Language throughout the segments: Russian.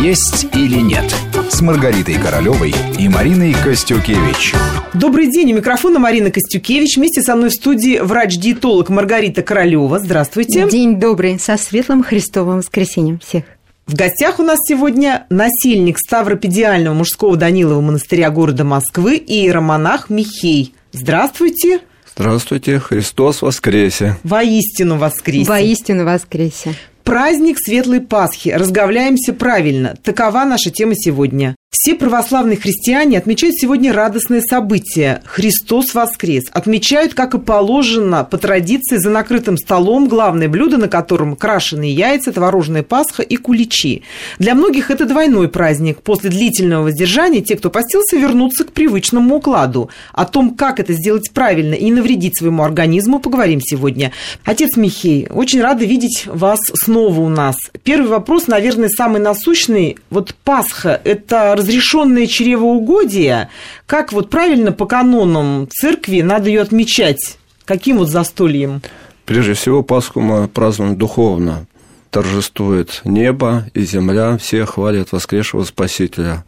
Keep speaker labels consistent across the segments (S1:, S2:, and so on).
S1: «Есть или нет» с Маргаритой Королевой и Мариной Костюкевич.
S2: Добрый день. У микрофона Марина Костюкевич. Вместе со мной в студии врач-диетолог Маргарита Королева. Здравствуйте.
S3: День добрый. Со светлым Христовым воскресеньем всех.
S2: В гостях у нас сегодня насельник Ставропедиального мужского Данилова монастыря города Москвы и иеромонах Михей. Здравствуйте.
S4: Здравствуйте, Христос воскресе.
S2: Воистину воскресе.
S3: Воистину воскресе.
S2: Праздник Светлой Пасхи. Разговляемся правильно. Такова наша тема сегодня. Все православные христиане отмечают сегодня радостное событие – Христос воскрес. Отмечают, как и положено, по традиции, за накрытым столом, главное блюдо, на котором крашеные яйца, творожная пасха и куличи. Для многих это двойной праздник. После длительного воздержания те, кто постился, вернутся к привычному укладу. О том, как это сделать правильно и не навредить своему организму, поговорим сегодня. Отец Михей, очень рада видеть вас снова у нас. Первый вопрос, наверное, самый насущный. Вот Пасха – это разрешенное чревоугодие, как вот правильно по канонам церкви надо ее отмечать? Каким вот застольем?
S4: Прежде всего, Пасху мы празднуем духовно. Торжествует небо и земля, все хвалят воскресшего Спасителя,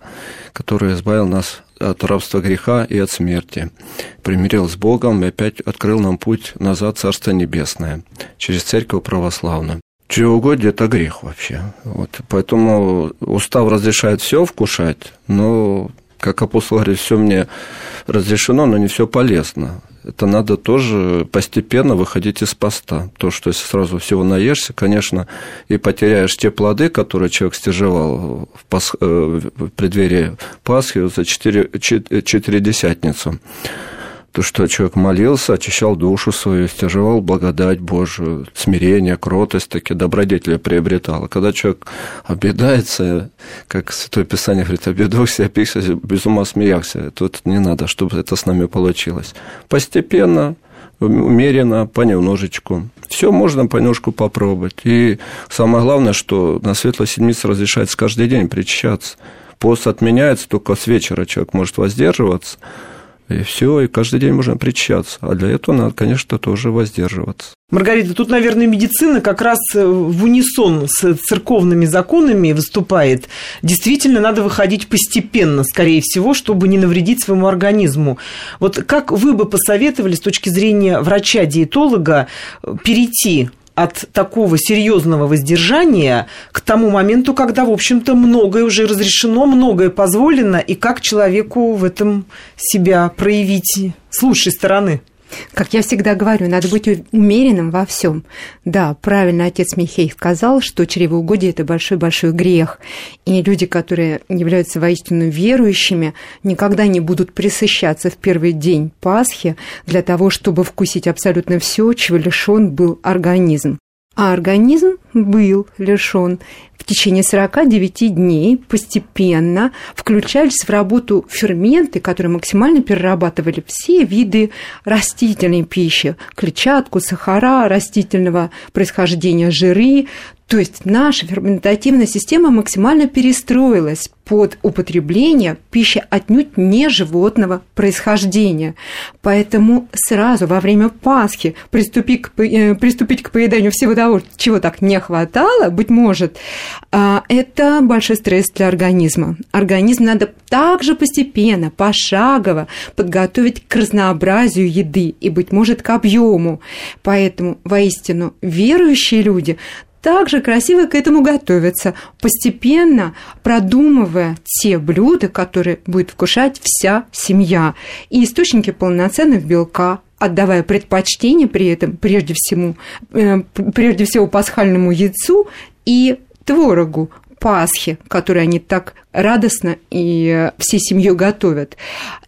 S4: который избавил нас от рабства греха и от смерти, примирил с Богом и опять открыл нам путь назад в Царство Небесное через Церковь Православную. Чревоугодие – это грех вообще. Вот. Поэтому устав разрешает все вкушать, но, как апостол говорит, все мне разрешено, но не все полезно. Это надо тоже постепенно выходить из поста. То, что если сразу всего наешься, конечно, и потеряешь те плоды, которые человек стяжевал в, пас... Э, в преддверии Пасхи за четыре, четыредесятницу то, что человек молился, очищал душу свою, стяжевал благодать Божию, смирение, кротость, такие добродетели приобретал. А когда человек обидается, как Святое Писание говорит, обидохся, опикся, без ума смеялся, тут не надо, чтобы это с нами получилось. Постепенно, умеренно, понемножечку. Все можно понемножку попробовать. И самое главное, что на Светлой Седмице разрешается каждый день причащаться. Пост отменяется, только с вечера человек может воздерживаться – и все, и каждый день можно причащаться. А для этого надо, конечно, тоже воздерживаться.
S2: Маргарита, тут, наверное, медицина как раз э, в унисон с церковными законами выступает. Действительно, надо выходить постепенно, скорее всего, чтобы не навредить своему организму. Вот как вы бы посоветовали с точки зрения врача-диетолога перейти от такого серьезного воздержания к тому моменту, когда, в общем-то, многое уже разрешено, многое позволено, и как человеку в этом себя проявить с лучшей стороны?
S3: Как я всегда говорю, надо быть умеренным во всем. Да, правильно отец Михей сказал, что чревоугодие – это большой-большой грех. И люди, которые являются воистину верующими, никогда не будут присыщаться в первый день Пасхи для того, чтобы вкусить абсолютно все, чего лишен был организм. А организм был лишен в течение 49 дней постепенно включались в работу ферменты, которые максимально перерабатывали все виды растительной пищи, клетчатку, сахара, растительного происхождения, жиры, то есть наша ферментативная система максимально перестроилась под употребление пищи отнюдь не животного происхождения. Поэтому сразу во время Пасхи приступить к, приступить к поеданию всего того, чего так не хватало, быть может, а, это большой стресс для организма. Организм надо также постепенно, пошагово подготовить к разнообразию еды и, быть может, к объему. Поэтому, воистину, верующие люди также красиво к этому готовятся, постепенно продумывая те блюда, которые будет вкушать вся семья, и источники полноценных белка, отдавая предпочтение при этом прежде всего, э, прежде всего пасхальному яйцу и творогу, Пасхи, которые они так радостно и всей семьей готовят.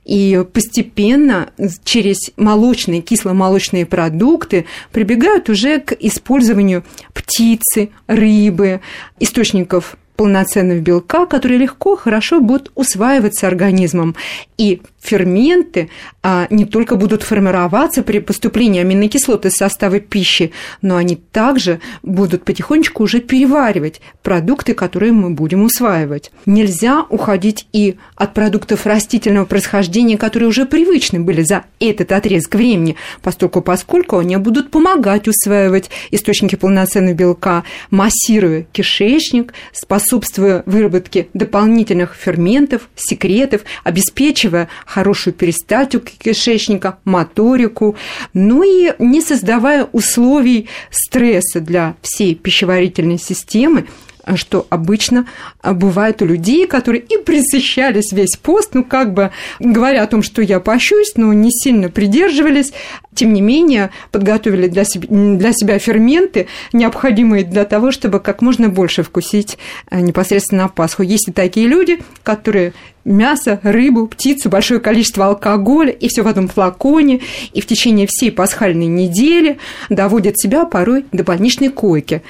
S3: И постепенно через молочные, кисломолочные продукты прибегают уже к использованию птицы, рыбы, источников полноценного белка, которые легко, хорошо будут усваиваться организмом. И ферменты а, не только будут формироваться при поступлении аминокислот из состава пищи, но они также будут потихонечку уже переваривать продукты, которые мы будем усваивать. Нельзя уходить и от продуктов растительного происхождения, которые уже привычны были за этот отрезок времени, поскольку, поскольку они будут помогать усваивать источники полноценного белка, массируя кишечник, способствуя способствуя выработке дополнительных ферментов, секретов, обеспечивая хорошую перистальтику кишечника, моторику, ну и не создавая условий стресса для всей пищеварительной системы, что обычно бывает у людей, которые и присыщались весь пост, ну, как бы говоря о том, что я пощусь, но не сильно придерживались, тем не менее подготовили для себя, для себя ферменты, необходимые для того, чтобы как можно больше вкусить э, непосредственно Пасху. Есть и такие люди, которые мясо, рыбу, птицу, большое количество алкоголя, и все в одном флаконе, и в течение всей пасхальной недели доводят себя порой до больничной койки.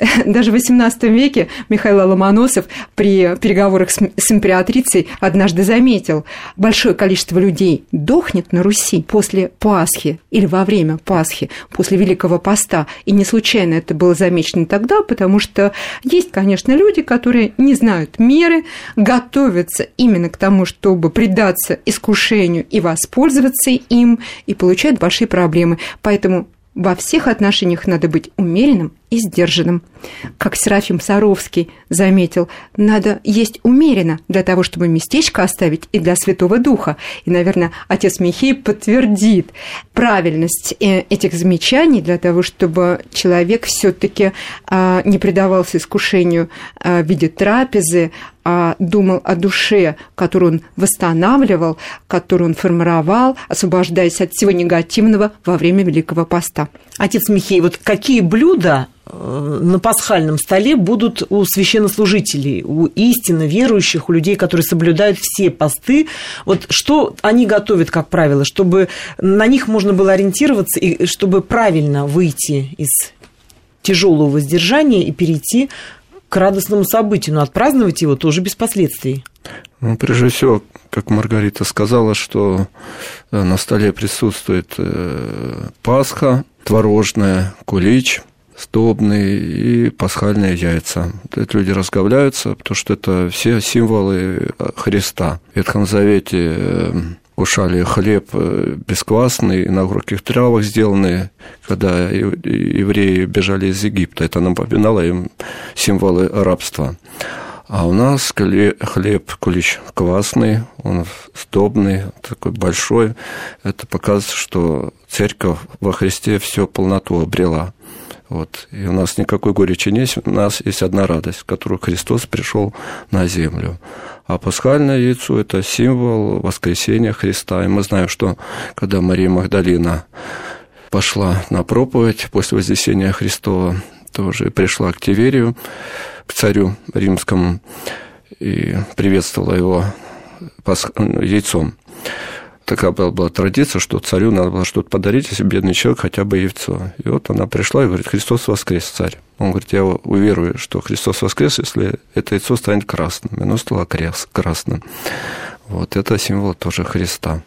S3: Даже в XVIII веке Михаил Ломоносов при переговорах с императрицей однажды заметил, большое количество людей дохнет на Руси после Пасхи или во время Пасхи, после Великого Поста. И не случайно это было замечено тогда, потому что есть, конечно, люди, которые не знают меры, готовятся именно к тому, чтобы предаться искушению и воспользоваться им, и получают большие проблемы. Поэтому во всех отношениях надо быть умеренным и сдержанным. Как Серафим Саровский заметил, надо есть умеренно для того, чтобы местечко оставить и для Святого Духа. И, наверное, отец Михей подтвердит правильность э, этих замечаний для того, чтобы человек все таки а, не предавался искушению а, в виде трапезы, а думал о душе, которую он восстанавливал, которую он формировал, освобождаясь от всего негативного во время Великого Поста.
S2: Отец Михей, вот какие блюда на пасхальном столе будут у священнослужителей, у истинно верующих, у людей, которые соблюдают все посты. Вот что они готовят, как правило, чтобы на них можно было ориентироваться и чтобы правильно выйти из тяжелого воздержания и перейти к радостному событию, но отпраздновать его тоже без последствий.
S4: Ну, прежде всего, как Маргарита сказала, что э, на столе присутствует э, Пасха, творожная, кулич, сдобные и пасхальные яйца. Это люди разговляются, потому что это все символы Христа. В Ветхом Завете э, кушали хлеб э, бесквасный, на горьких травах сделанный, когда евреи бежали из Египта. Это напоминало им символы рабства. А у нас хлеб кулич квасный, он сдобный, такой большой. Это показывает, что церковь во Христе все полноту обрела. Вот. И у нас никакой горечи нет, у нас есть одна радость, которую Христос пришел на землю. А пасхальное яйцо – это символ воскресения Христа. И мы знаем, что когда Мария Магдалина пошла на проповедь после Вознесения Христова, тоже пришла к Тиверию, к царю римскому, и приветствовала его яйцом такая была, традиция, что царю надо было что-то подарить, если бедный человек хотя бы яйцо. И вот она пришла и говорит, Христос воскрес, царь. Он говорит, я уверую, что Христос воскрес, если это яйцо станет красным. И оно стало красным. Вот это символ тоже Христа.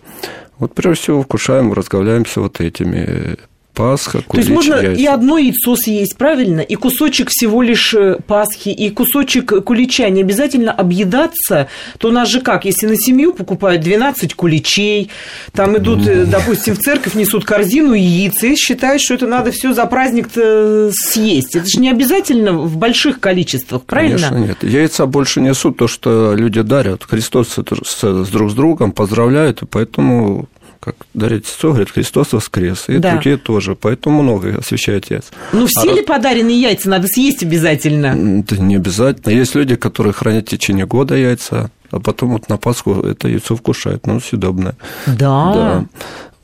S4: Вот прежде всего вкушаем, разговляемся вот этими Пасха,
S2: То есть можно яйца. и одно яйцо съесть, правильно? И кусочек всего лишь э, Пасхи, и кусочек кулича. Не обязательно объедаться. То у нас же как, если на семью покупают 12 куличей, там идут, mm. допустим, в церковь, несут корзину яиц, и считают, что это надо все за праздник съесть. Это же не обязательно в больших количествах, правильно?
S4: Конечно, нет. Яйца больше несут то, что люди дарят. Христос с друг с другом поздравляют, и поэтому как Тицо говорит, Христос воскрес, и да. другие тоже, поэтому много освещают яйца.
S2: Ну, все а... ли подаренные яйца надо съесть обязательно?
S4: Это не обязательно. Есть люди, которые хранят в течение года яйца, а потом вот на Пасху это яйцо вкушают, ну, съедобное.
S2: Да. да.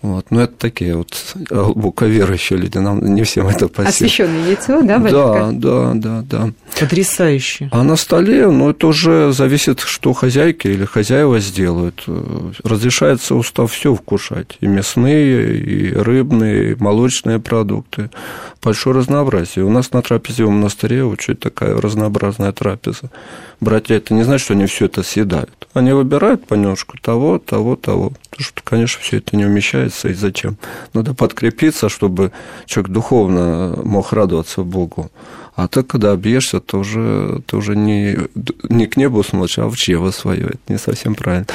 S4: Вот. Но это такие вот глубоко верующие люди, нам не всем это по
S3: Освященное яйцо, да?
S4: Да, да, да, да.
S2: Потрясающе.
S4: А на столе, ну, это уже зависит, что хозяйки или хозяева сделают. Разрешается устав все вкушать. И мясные, и рыбные, и молочные продукты. Большое разнообразие. У нас на трапезе в монастыре очень такая разнообразная трапеза. Братья, это не значит, что они все это съедают. Они выбирают понемножку того, того, того. Что, конечно, все это не умещается. И зачем? Надо подкрепиться, чтобы человек духовно мог радоваться Богу. А так, когда объешься, то уже, ты уже не, не к небу смотришь, а в чрево свое. Это не совсем правильно.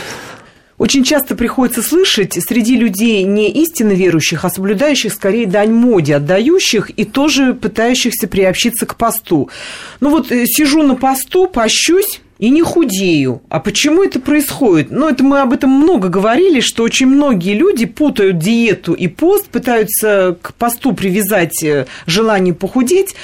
S2: Очень часто приходится слышать среди людей не истинно верующих, а соблюдающих скорее дань моде, отдающих и тоже пытающихся приобщиться к посту. Ну вот э, сижу на посту, пощусь, и не худею. А почему это происходит? Ну, это мы об этом много говорили, что очень многие люди путают диету и пост, пытаются к посту привязать э, желание похудеть.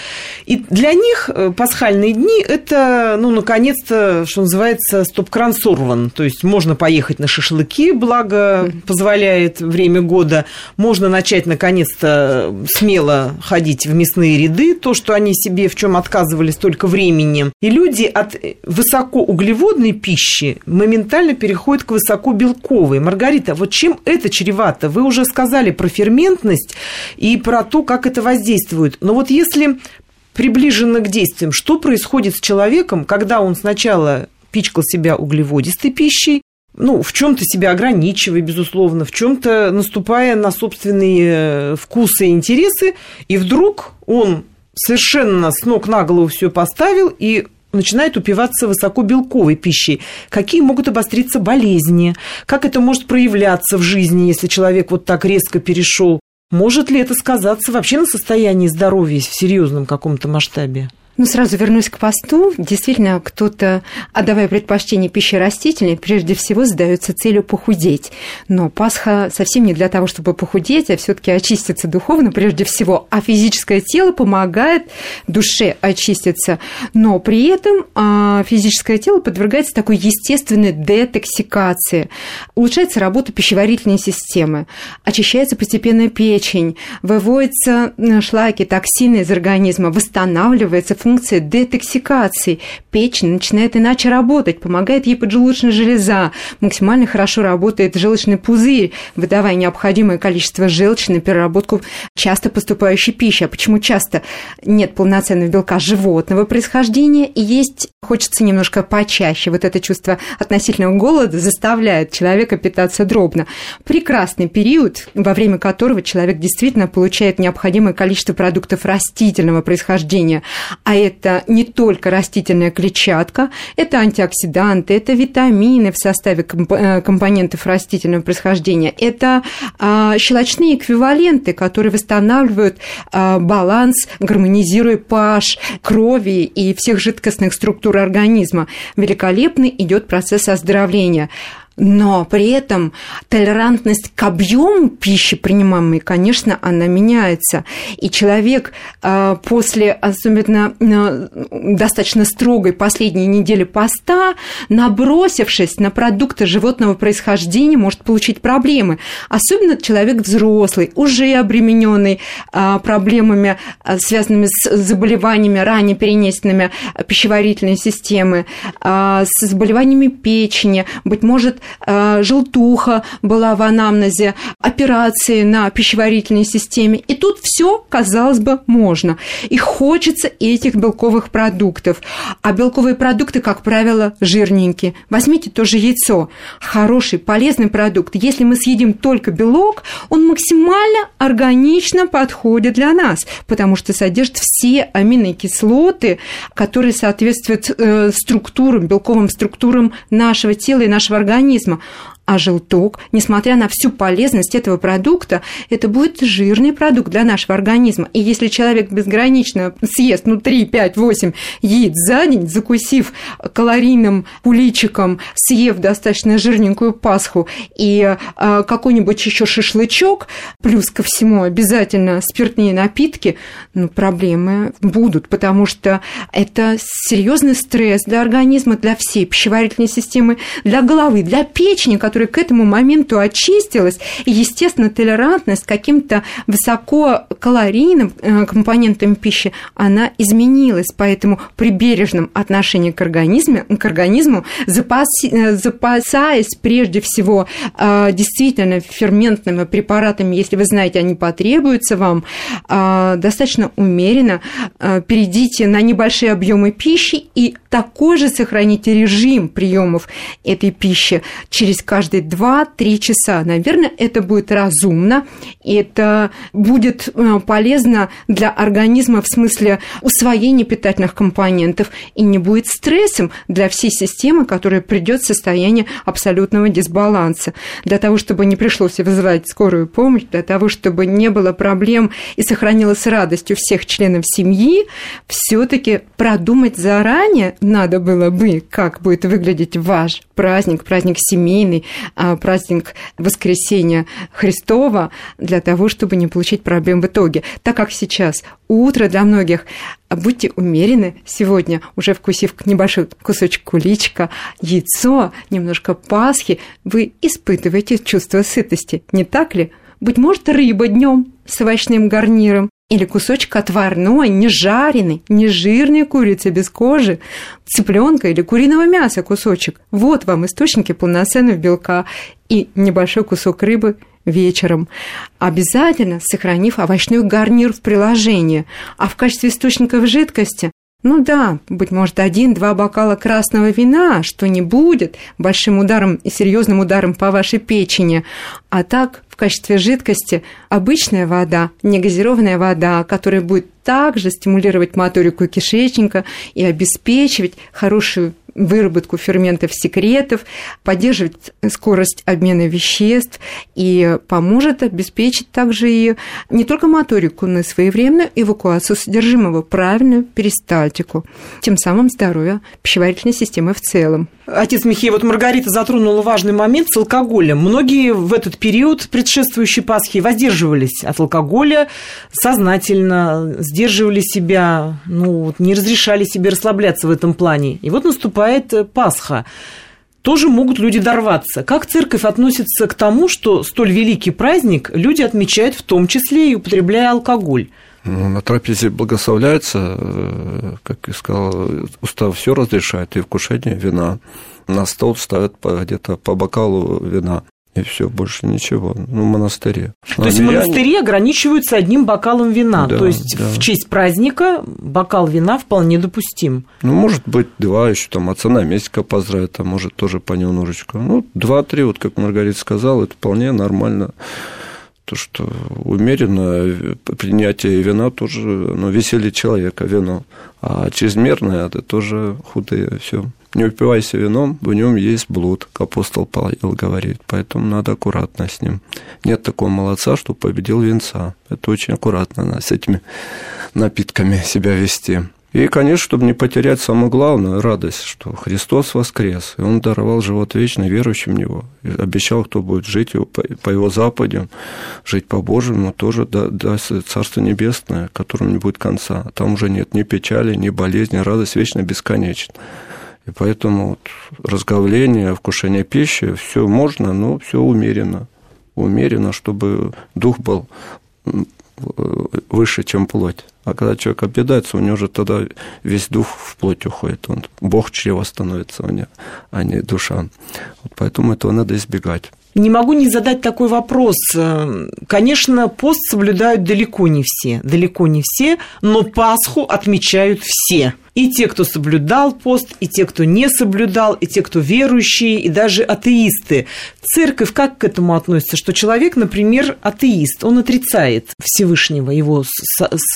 S2: И для них э, пасхальные дни – это, ну, наконец-то, что называется, стоп-кран сорван. То есть можно поехать на шашлыки, благо позволяет время года. Можно начать, наконец-то, смело ходить в мясные ряды, то, что они себе в чем отказывали столько времени. И люди от высоко высокоуглеводной пищи моментально переходит к высокобелковой. Маргарита, вот чем это чревато? Вы уже сказали про ферментность и про то, как это воздействует. Но вот если приближенно к действиям, что происходит с человеком, когда он сначала пичкал себя углеводистой пищей, ну, в чем-то себя ограничивая, безусловно, в чем-то наступая на собственные э, вкусы и интересы, и вдруг он совершенно с ног на голову все поставил и начинает упиваться высокобелковой пищей. Какие могут обостриться болезни? Как это может проявляться в жизни, если человек вот так резко перешел? Может ли это сказаться вообще на состоянии здоровья в серьезном каком-то масштабе?
S3: Ну, сразу вернусь к посту. Действительно, кто-то, отдавая предпочтение пище растительной, прежде всего задается целью похудеть. Но Пасха совсем не для того, чтобы похудеть, а все таки очиститься духовно прежде всего. А физическое тело помогает душе очиститься. Но при этом а, физическое тело подвергается такой естественной детоксикации. Улучшается работа пищеварительной системы, очищается постепенно печень, выводятся шлаки, токсины из организма, восстанавливается функция функция детоксикации. Печень начинает иначе работать, помогает ей поджелудочная железа, максимально хорошо работает желчный пузырь, выдавая необходимое количество желчи на переработку часто поступающей пищи. А почему часто нет полноценного белка животного происхождения и есть хочется немножко почаще. Вот это чувство относительного голода заставляет человека питаться дробно. Прекрасный период, во время которого человек действительно получает необходимое количество продуктов растительного происхождения, это не только растительная клетчатка, это антиоксиданты, это витамины в составе э, компонентов растительного происхождения, это а, щелочные эквиваленты, которые восстанавливают а, баланс, гармонизируя pH крови и всех жидкостных структур организма. Великолепно идет процесс оздоровления но при этом толерантность к объему пищи принимаемой, конечно, она меняется. И человек а, после, особенно а, достаточно строгой последней недели поста, набросившись на продукты животного происхождения, может получить проблемы. Особенно человек взрослый, уже обремененный а, проблемами, связанными с заболеваниями, ранее перенесенными пищеварительной системы, с заболеваниями печени, быть может, желтуха была в анамнезе, операции на пищеварительной системе. И тут все, казалось бы, можно. И хочется этих белковых продуктов. А белковые продукты, как правило, жирненькие. Возьмите тоже яйцо. Хороший, полезный продукт. Если мы съедим только белок, он максимально органично подходит для нас, потому что содержит все аминокислоты, которые соответствуют э, структурам, белковым структурам нашего тела и нашего организма организма. А желток, несмотря на всю полезность этого продукта, это будет жирный продукт для нашего организма. И если человек безгранично съест, ну, 3, 5, 8 яиц за день, закусив калорийным куличиком, съев достаточно жирненькую пасху и а, какой-нибудь еще шашлычок, плюс ко всему обязательно спиртные напитки, ну, проблемы будут, потому что это серьезный стресс для организма, для всей пищеварительной системы, для головы, для печени, которая которая к этому моменту очистилась, и, естественно, толерантность к каким-то высококалорийным э, компонентам пищи, она изменилась. Поэтому при бережном отношении к, организме, к организму, запас, э, запасаясь прежде всего э, действительно ферментными препаратами, если вы знаете, они потребуются вам, достаточно умеренно перейдите на небольшие объемы пищи и такой же сохраните режим приемов этой пищи через каждый каждые 2-3 часа. Наверное, это будет разумно, это будет э, полезно для организма в смысле усвоения питательных компонентов и не будет стрессом для всей системы, которая придет в состояние абсолютного дисбаланса. Для того, чтобы не пришлось вызывать скорую помощь, для того, чтобы не было проблем и сохранилась радость у всех членов семьи, все-таки продумать заранее надо было бы, как будет выглядеть ваш праздник, праздник семейный, а, праздник воскресения Христова, для того, чтобы не получить проблем в итоге. Так как сейчас утро для многих, будьте умерены сегодня, уже вкусив небольшой кусочек куличка, яйцо, немножко пасхи, вы испытываете чувство сытости, не так ли? Быть может, рыба днем с овощным гарниром, или кусочек отварной, не жареный, не жирной курицы без кожи, цыпленка или куриного мяса кусочек. Вот вам источники полноценного белка и небольшой кусок рыбы вечером, обязательно сохранив овощной гарнир в приложении, а в качестве источника в жидкости ну да, быть может, один-два бокала красного вина, что не будет большим ударом и серьезным ударом по вашей печени. А так, в качестве жидкости обычная вода, негазированная вода, которая будет также стимулировать моторику кишечника и обеспечивать хорошую выработку ферментов секретов, поддерживать скорость обмена веществ и поможет обеспечить также и не только моторику, но и своевременную эвакуацию содержимого, правильную перистальтику, тем самым здоровье пищеварительной системы в целом.
S2: Отец Михей, вот Маргарита затронула важный момент с алкоголем. Многие в этот период предшествующей Пасхи воздерживались от алкоголя сознательно, сдерживали себя, ну, не разрешали себе расслабляться в этом плане. И вот наступает э, Пасха тоже могут люди дорваться. Как церковь относится к тому, что столь великий праздник люди отмечают в том числе и употребляя алкоголь?
S4: Ну, на трапезе благословляется, э, как я сказал, устав все разрешает, и вкушение вина. На стол ставят где-то по бокалу вина. И все, больше ничего. Ну, в монастыре.
S2: То есть в монастыре ограничиваются одним бокалом вина. Да, То есть да. в честь праздника бокал вина вполне допустим.
S4: Ну, может быть, два еще там отца наместника поздравить, а может тоже понемножечку. Ну, два-три, вот как Маргарита сказала, это вполне нормально то, что умеренно принятие вина тоже ну, веселье человека, вино. А чрезмерное это тоже худое все. Не упивайся вином, в нем есть блуд, апостол Павел говорит, поэтому надо аккуратно с ним. Нет такого молодца, что победил венца. Это очень аккуратно с этими напитками себя вести. И, конечно, чтобы не потерять самую главную радость, что Христос воскрес, и Он даровал живот вечный верующим в Него. И обещал, кто будет жить по Его заповедям, жить по Божьему, тоже даст Царство Небесное, которому не будет конца. Там уже нет ни печали, ни болезни, радость вечная бесконечна. И поэтому вот разговление, вкушение пищи, все можно, но все умеренно. Умеренно, чтобы дух был выше, чем плоть. А когда человек объедается, у него же тогда весь дух в плоть уходит. Он, Бог чрево становится у него, а не душа. Вот поэтому этого надо избегать.
S2: Не могу не задать такой вопрос. Конечно, пост соблюдают далеко не все, далеко не все, но Пасху отмечают все. И те, кто соблюдал пост, и те, кто не соблюдал, и те, кто верующие, и даже атеисты. Церковь как к этому относится? Что человек, например, атеист, он отрицает Всевышнего, его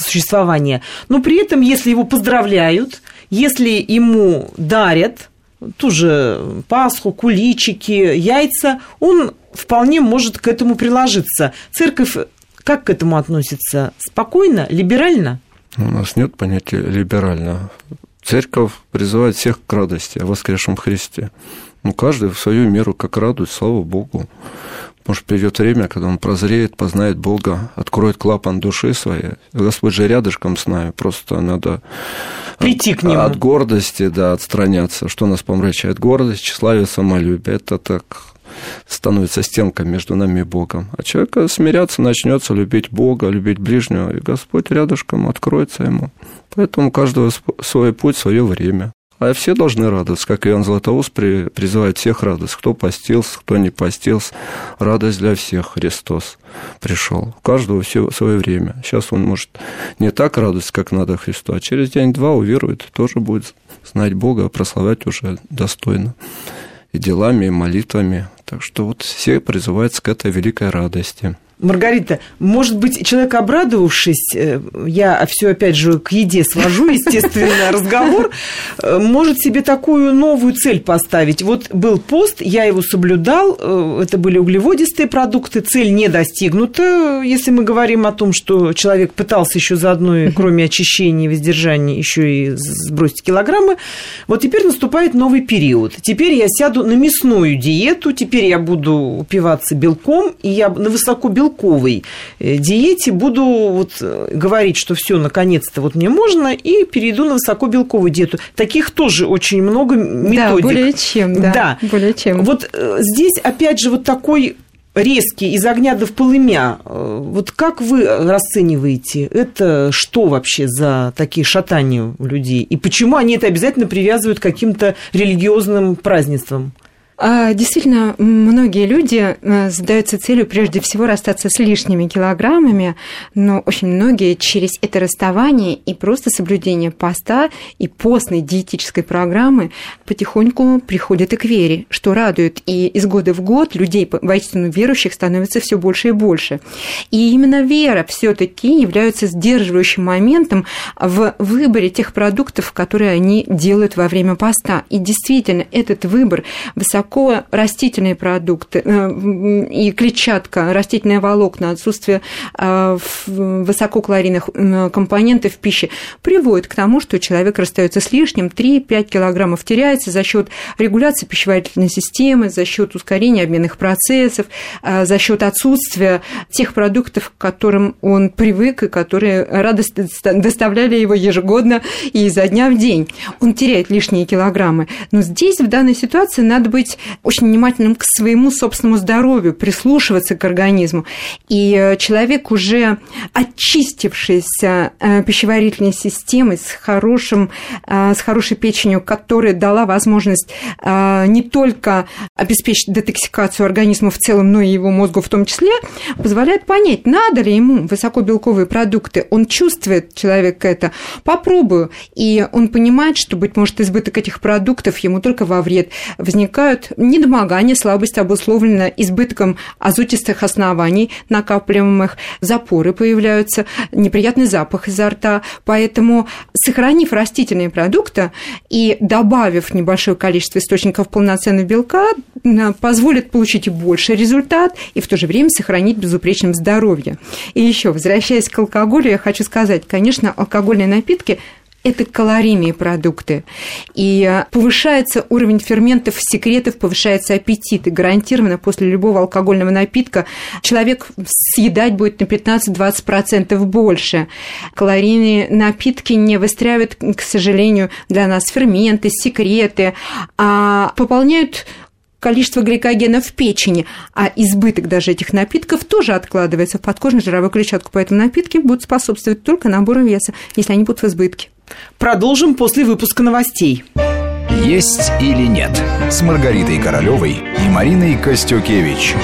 S2: существование. Но при этом, если его поздравляют, если ему дарят ту же Пасху, куличики, яйца, он вполне может к этому приложиться. Церковь как к этому относится? Спокойно, либерально?
S4: У нас нет понятия либерально. Церковь призывает всех к радости о воскресшем Христе. Ну, каждый в свою меру как радует, слава Богу. Может, придет время, когда он прозреет, познает Бога, откроет клапан души своей. Господь же рядышком с нами, просто надо
S2: прийти к нему.
S4: От гордости, да, отстраняться. Что нас помрачает? Гордость, тщеславие, самолюбие. Это так становится стенкой между нами и Богом. А человек смиряться начнется любить Бога, любить ближнего, и Господь рядышком откроется ему. Поэтому у каждого свой путь, свое время. А все должны радоваться, как Иоанн Златоуст призывает всех радость. Кто постился, кто не постился. Радость для всех Христос пришел. У каждого все свое время. Сейчас он может не так радоваться, как надо Христу, а через день-два уверует, тоже будет знать Бога, прославлять уже достойно. И делами, и молитвами. Так что вот все призываются к этой великой радости.
S2: Маргарита, может быть, человек, обрадовавшись, э, я все опять же к еде свожу, естественно, разговор, э, может себе такую новую цель поставить. Вот был пост, я его соблюдал, э, это были углеводистые продукты, цель не достигнута, если мы говорим о том, что человек пытался еще заодно, кроме очищения и воздержания, еще и сбросить килограммы. Вот теперь наступает новый период. Теперь я сяду на мясную диету, теперь я буду упиваться белком, и я на высоко белковую белковой э, диете буду вот э, говорить, что все, наконец-то вот мне можно, и перейду на высокобелковую диету. Таких тоже очень много методик. Да,
S3: более чем, да. да. Более чем.
S2: Вот э, здесь, опять же, вот такой резкий из огня до в полымя. Вот как вы расцениваете это? Что вообще за такие шатания у людей? И почему они это обязательно привязывают к каким-то религиозным празднествам?
S3: А, действительно, многие люди э, задаются целью прежде всего расстаться с лишними килограммами, но очень многие через это расставание и просто соблюдение поста и постной диетической программы потихоньку приходят и к вере, что радует. И из года в год людей, воистину верующих, становится все больше и больше. И именно вера все таки является сдерживающим моментом в выборе тех продуктов, которые они делают во время поста. И действительно, этот выбор высоко высоко растительные продукты э, и клетчатка, растительные волокна, отсутствие э, высококалорийных компонентов в пище приводит к тому, что человек расстается с лишним, 3-5 килограммов теряется за счет регуляции пищеварительной системы, за счет ускорения обменных процессов, э, за счет отсутствия тех продуктов, к которым он привык и которые радость доставляли его ежегодно и изо дня в день. Он теряет лишние килограммы. Но здесь в данной ситуации надо быть быть очень внимательным к своему собственному здоровью, прислушиваться к организму. И э, человек, уже очистившийся э, пищеварительной системой, с, хорошим, э, с хорошей печенью, которая дала возможность не только обеспечить детоксикацию организма в целом, но и его мозгу в том числе, позволяет понять, надо ли ему высокобелковые продукты. Он чувствует, человек это, попробую. И он понимает, что, быть может, избыток этих продуктов ему только во вред. Возникают недомогание, слабость обусловлена избытком азотистых оснований, накапливаемых, запоры появляются, неприятный запах изо рта. Поэтому, сохранив растительные продукты и добавив небольшое количество источников полноценного белка, позволит получить больший результат и в то же время сохранить безупречным здоровье. И еще, возвращаясь к алкоголю, я хочу сказать, конечно, алкогольные напитки это калорийные продукты. И повышается уровень ферментов, секретов, повышается аппетит. И гарантированно после любого алкогольного напитка человек съедать будет на 15-20% больше. Калорийные напитки не выстраивают, к сожалению, для нас ферменты, секреты, а пополняют количество гликогена в печени, а избыток даже этих напитков тоже откладывается в подкожную жировую клетчатку, поэтому напитки будут способствовать только набору веса, если они будут в избытке.
S2: Продолжим после выпуска новостей.
S1: Есть или нет с Маргаритой Королевой и Мариной Костюкевич.